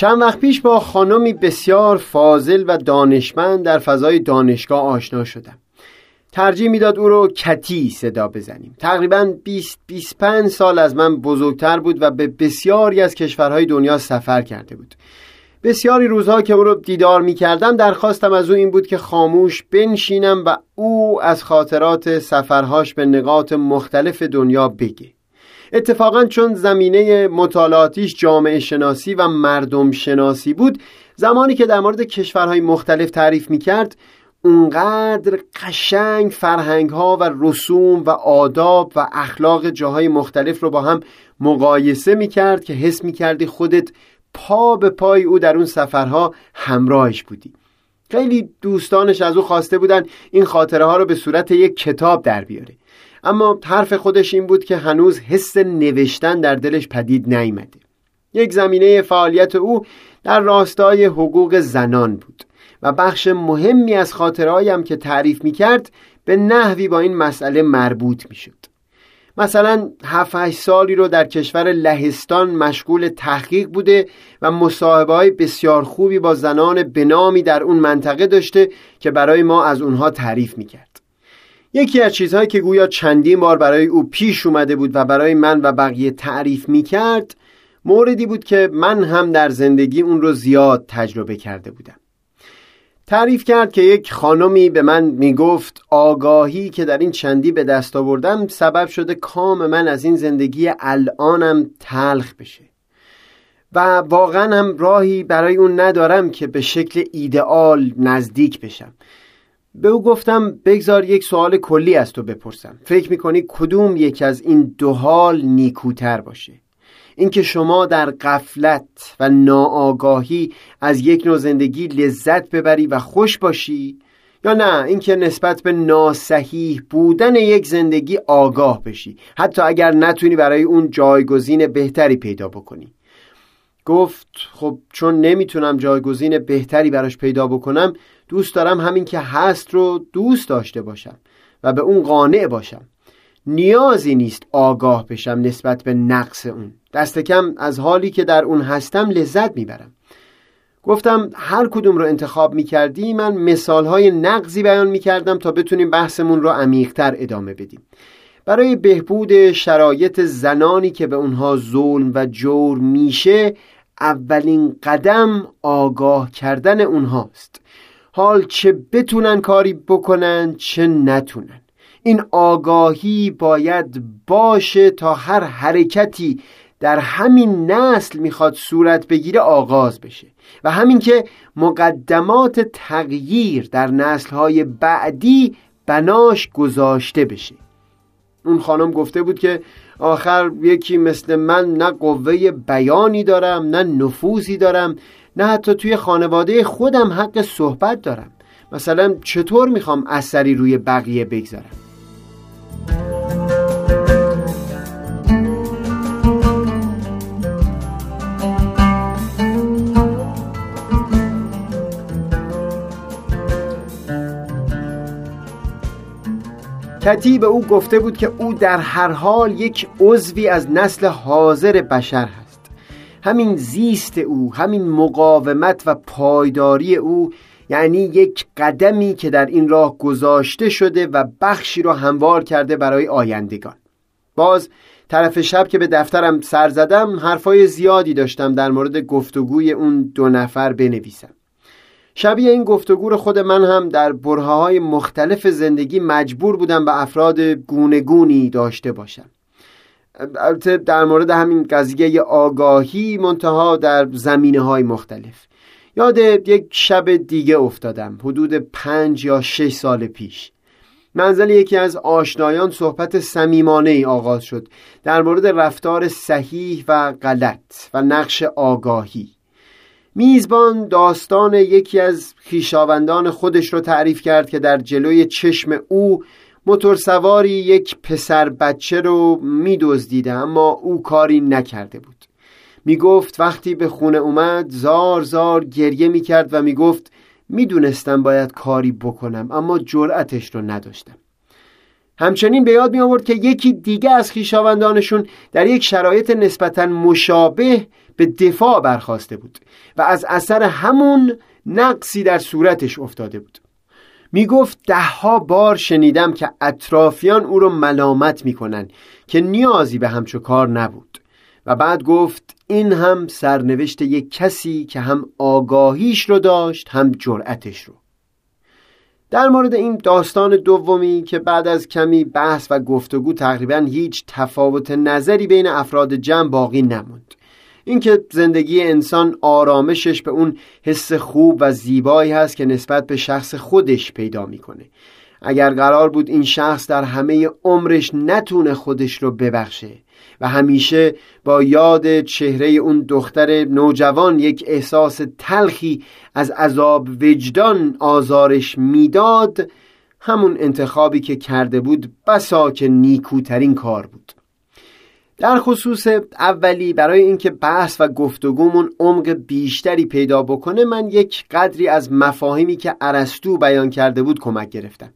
چند وقت پیش با خانمی بسیار فاضل و دانشمند در فضای دانشگاه آشنا شدم. ترجیح می‌داد او رو کتی صدا بزنیم. تقریبا 20 25 سال از من بزرگتر بود و به بسیاری از کشورهای دنیا سفر کرده بود. بسیاری روزها که او رو دیدار می کردم درخواستم از او این بود که خاموش بنشینم و او از خاطرات سفرهاش به نقاط مختلف دنیا بگه. اتفاقا چون زمینه مطالعاتیش جامعه شناسی و مردم شناسی بود زمانی که در مورد کشورهای مختلف تعریف می کرد اونقدر قشنگ فرهنگ ها و رسوم و آداب و اخلاق جاهای مختلف رو با هم مقایسه می کرد که حس می کردی خودت پا به پای او در اون سفرها همراهش بودی. خیلی دوستانش از او خواسته بودن این خاطره ها رو به صورت یک کتاب در بیاره. اما حرف خودش این بود که هنوز حس نوشتن در دلش پدید نیامده. یک زمینه فعالیت او در راستای حقوق زنان بود و بخش مهمی از خاطرهایم که تعریف می کرد به نحوی با این مسئله مربوط می شد مثلا 7 سالی رو در کشور لهستان مشغول تحقیق بوده و مصاحبه های بسیار خوبی با زنان بنامی در اون منطقه داشته که برای ما از اونها تعریف می کرد یکی از چیزهایی که گویا چندین بار برای او پیش اومده بود و برای من و بقیه تعریف می کرد موردی بود که من هم در زندگی اون رو زیاد تجربه کرده بودم. تعریف کرد که یک خانمی به من می‌گفت آگاهی که در این چندی به دست آوردم سبب شده کام من از این زندگی الانم تلخ بشه و واقعا هم راهی برای اون ندارم که به شکل ایدئال نزدیک بشم. به او گفتم بگذار یک سوال کلی از تو بپرسم. فکر می‌کنی کدوم یک از این دو حال نیکوتر باشه؟ اینکه شما در قفلت و ناآگاهی از یک نوع زندگی لذت ببری و خوش باشی یا نه اینکه نسبت به ناسحیح بودن یک زندگی آگاه بشی حتی اگر نتونی برای اون جایگزین بهتری پیدا بکنی. گفت خب چون نمی‌تونم جایگزین بهتری براش پیدا بکنم دوست دارم همین که هست رو دوست داشته باشم و به اون قانع باشم. نیازی نیست آگاه بشم نسبت به نقص اون. دست کم از حالی که در اون هستم لذت می‌برم. گفتم هر کدوم رو انتخاب می‌کردی من مثالهای نقضی بیان می‌کردم تا بتونیم بحثمون رو عمیقتر ادامه بدیم. برای بهبود شرایط زنانی که به اونها ظلم و جور میشه اولین قدم آگاه کردن اونهاست. حال چه بتونن کاری بکنن چه نتونن. این آگاهی باید باشه تا هر حرکتی در همین نسل می‌خواد صورت بگیره آغاز بشه و همین که مقدمات تغییر در نسلهای بعدی بناش گذاشته بشه. اون خانم گفته بود که آخر یکی مثل من نه قوه بیانی دارم نه نفوذی دارم. نه حتی توی خانواده خودم حق صحبت دارم. مثلا چطور می‌خوام اثری روی بقیه بگذارم؟ کتی به او گفته بود که او در هر حال یک عضوی از نسل حاضر بشر هست. همین زیست او همین مقاومت و پایداری او یعنی یک قدمی که در این راه گذاشته شده و بخشی را هموار کرده برای آیندگان. باز طرف شب که به دفترم سر زدم حرفای زیادی داشتم در مورد گفتگوی اون دو نفر بنویسم. شبیه این گفتگو خود من هم در برهه های مختلف زندگی مجبور بودم به افراد گونگونی داشته باشم. البته در مورد همین قضیه آگاهی منتها در زمینه های مختلف. یاد یک شب دیگه افتادم حدود پنج یا شش سال پیش. منزل یکی از آشنایان صحبت سمیمانه ای آغاز شد در مورد رفتار صحیح و غلط و نقش آگاهی. میزبان داستان یکی از خیشاوندان خودش رو تعریف کرد که در جلوی چشم او موتورسواری یک پسر بچه رو میدزدیده اما او کاری نکرده بود. می‌گفت وقتی به خونه اومد زار زار گریه می‌کرد و می‌گفت می‌دونستم باید کاری بکنم اما جرأتش رو نداشتم. همچنین به یاد می آورد که یکی دیگه از خیشاوندانشون در یک شرایط نسبتا مشابه به دفاع برخواسته بود و از اثر همون نقصی در صورتش افتاده بود. می گفت دهها بار شنیدم که اطرافیان او رو ملامت می‌کنن که نیازی به همچو کار نبود. و بعد گفت این هم سرنوشت یک کسی که هم آگاهیش رو داشت هم جرأتش رو. در مورد این داستان دومی که بعد از کمی بحث و گفتگو تقریبا هیچ تفاوت نظری بین افراد جمع باقی نموند. اینکه زندگی انسان آرامشش به اون حس خوب و زیبایی هست که نسبت به شخص خودش پیدا می‌کنه. اگر قرار بود این شخص در همه عمرش نتونه خودش رو ببخشه و همیشه با یاد چهره اون دختر نوجوان یک احساس تلخی از عذاب وجدان آزارش می‌داد همون انتخابی که کرده بود بسا که نیکوترین کار بود. در خصوص اولی برای اینکه بحث و گفتگومون عمق بیشتری پیدا بکنه من یک قدری از مفاهیمی که ارسطو بیان کرده بود کمک گرفتم.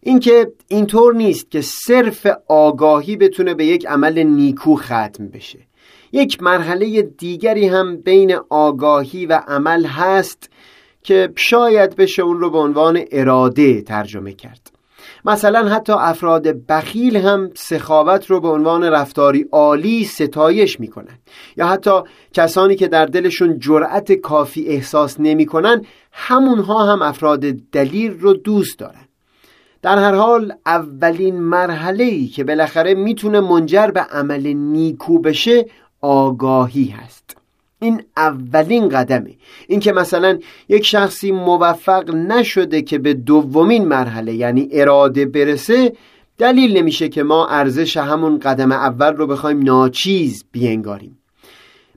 اینکه اینطور نیست که صرف آگاهی بتونه به یک عمل نیکو ختم بشه. یک مرحله دیگری هم بین آگاهی و عمل هست که شاید بشه اون رو به عنوان اراده ترجمه کرد. مثلا حتی افراد بخیل هم سخاوت رو به عنوان رفتاری عالی ستایش می‌کنن. یا حتی کسانی که در دلشون جرأت کافی احساس نمی‌کنن همونها هم افراد دلیل رو دوست دارن. در هر حال اولین مرحله ای که بالاخره می‌تونه منجر به عمل نیکو بشه آگاهی هست. این اولین قدمه. اینکه مثلا یک شخصی موفق نشده که به دومین مرحله یعنی اراده برسه دلیل نمیشه که ما ارزش همون قدم اول رو بخوایم ناچیز بینگاریم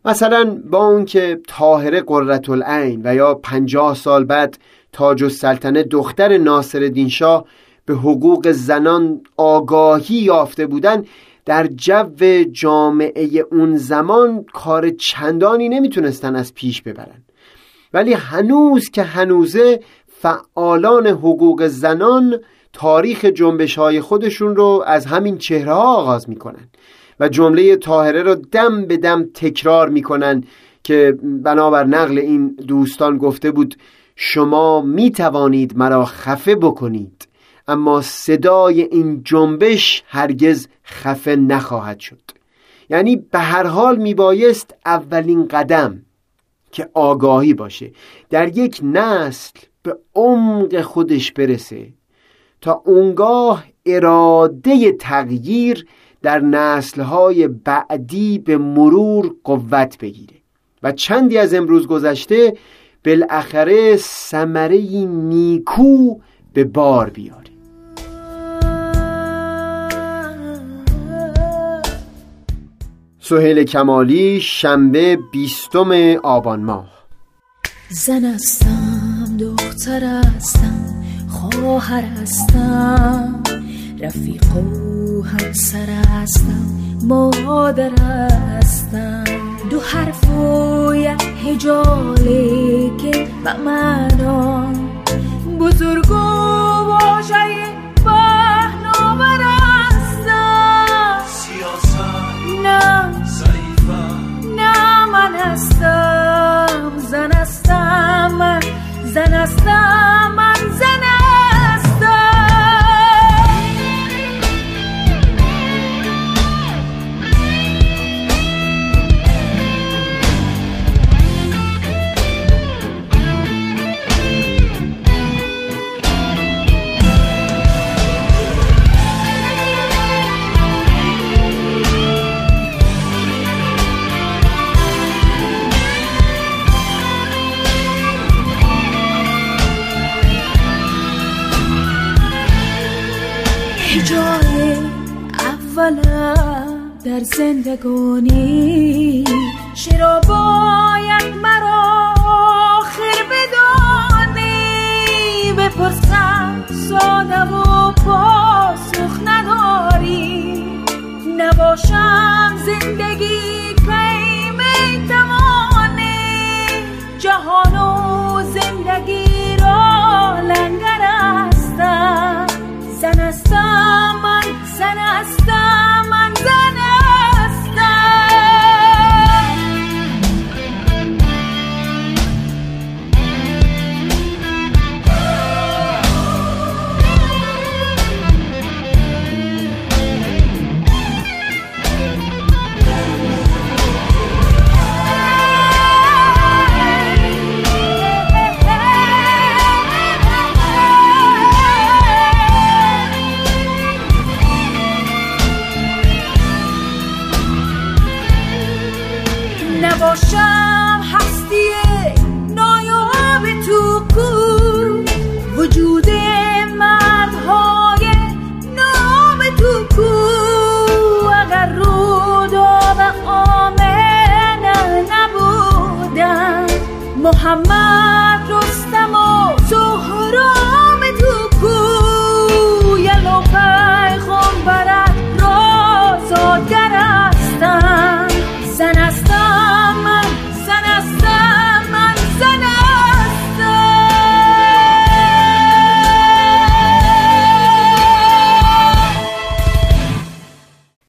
مثلا با اون که طاهره قررت العین و یا پنجاه سال بعد تاج السلطنه دختر ناصر شاه به حقوق زنان آگاهی یافته بودن در جو جامعه اون زمان کار چندانی نمی‌تونستن از پیش ببرن. ولی هنوز که هنوزه فعالان حقوق زنان تاریخ جنبش های خودشون رو از همین چهره ها آغاز می‌کنن و جمله طاهره رو دم به دم تکرار می‌کنن که بنابر نقل این دوستان گفته بود شما می توانید مرا خفه بکنید. اما صدای این جنبش هرگز خفه نخواهد شد. یعنی به هر حال میبایست اولین قدم که آگاهی باشه. در یک نسل به عمق خودش برسه تا اونگاه اراده تغییر در نسلهای بعدی به مرور قوت بگیره. و چندی از امروز گذشته بالاخره ثمره نیکو به بار بیاره. سهیل کمالی شنبه بیستم آبان ماه. زن هستم دختر هستم خواهر هستم رفیق و همسر هستم مادر هستم. دو حرف و یه هجاله که معنا بزرگ جای اولم در زندگانی. چرا باید مرا آخر بدانی؟ بپرسم ساده و پاسخ نداری. نباشم mamá.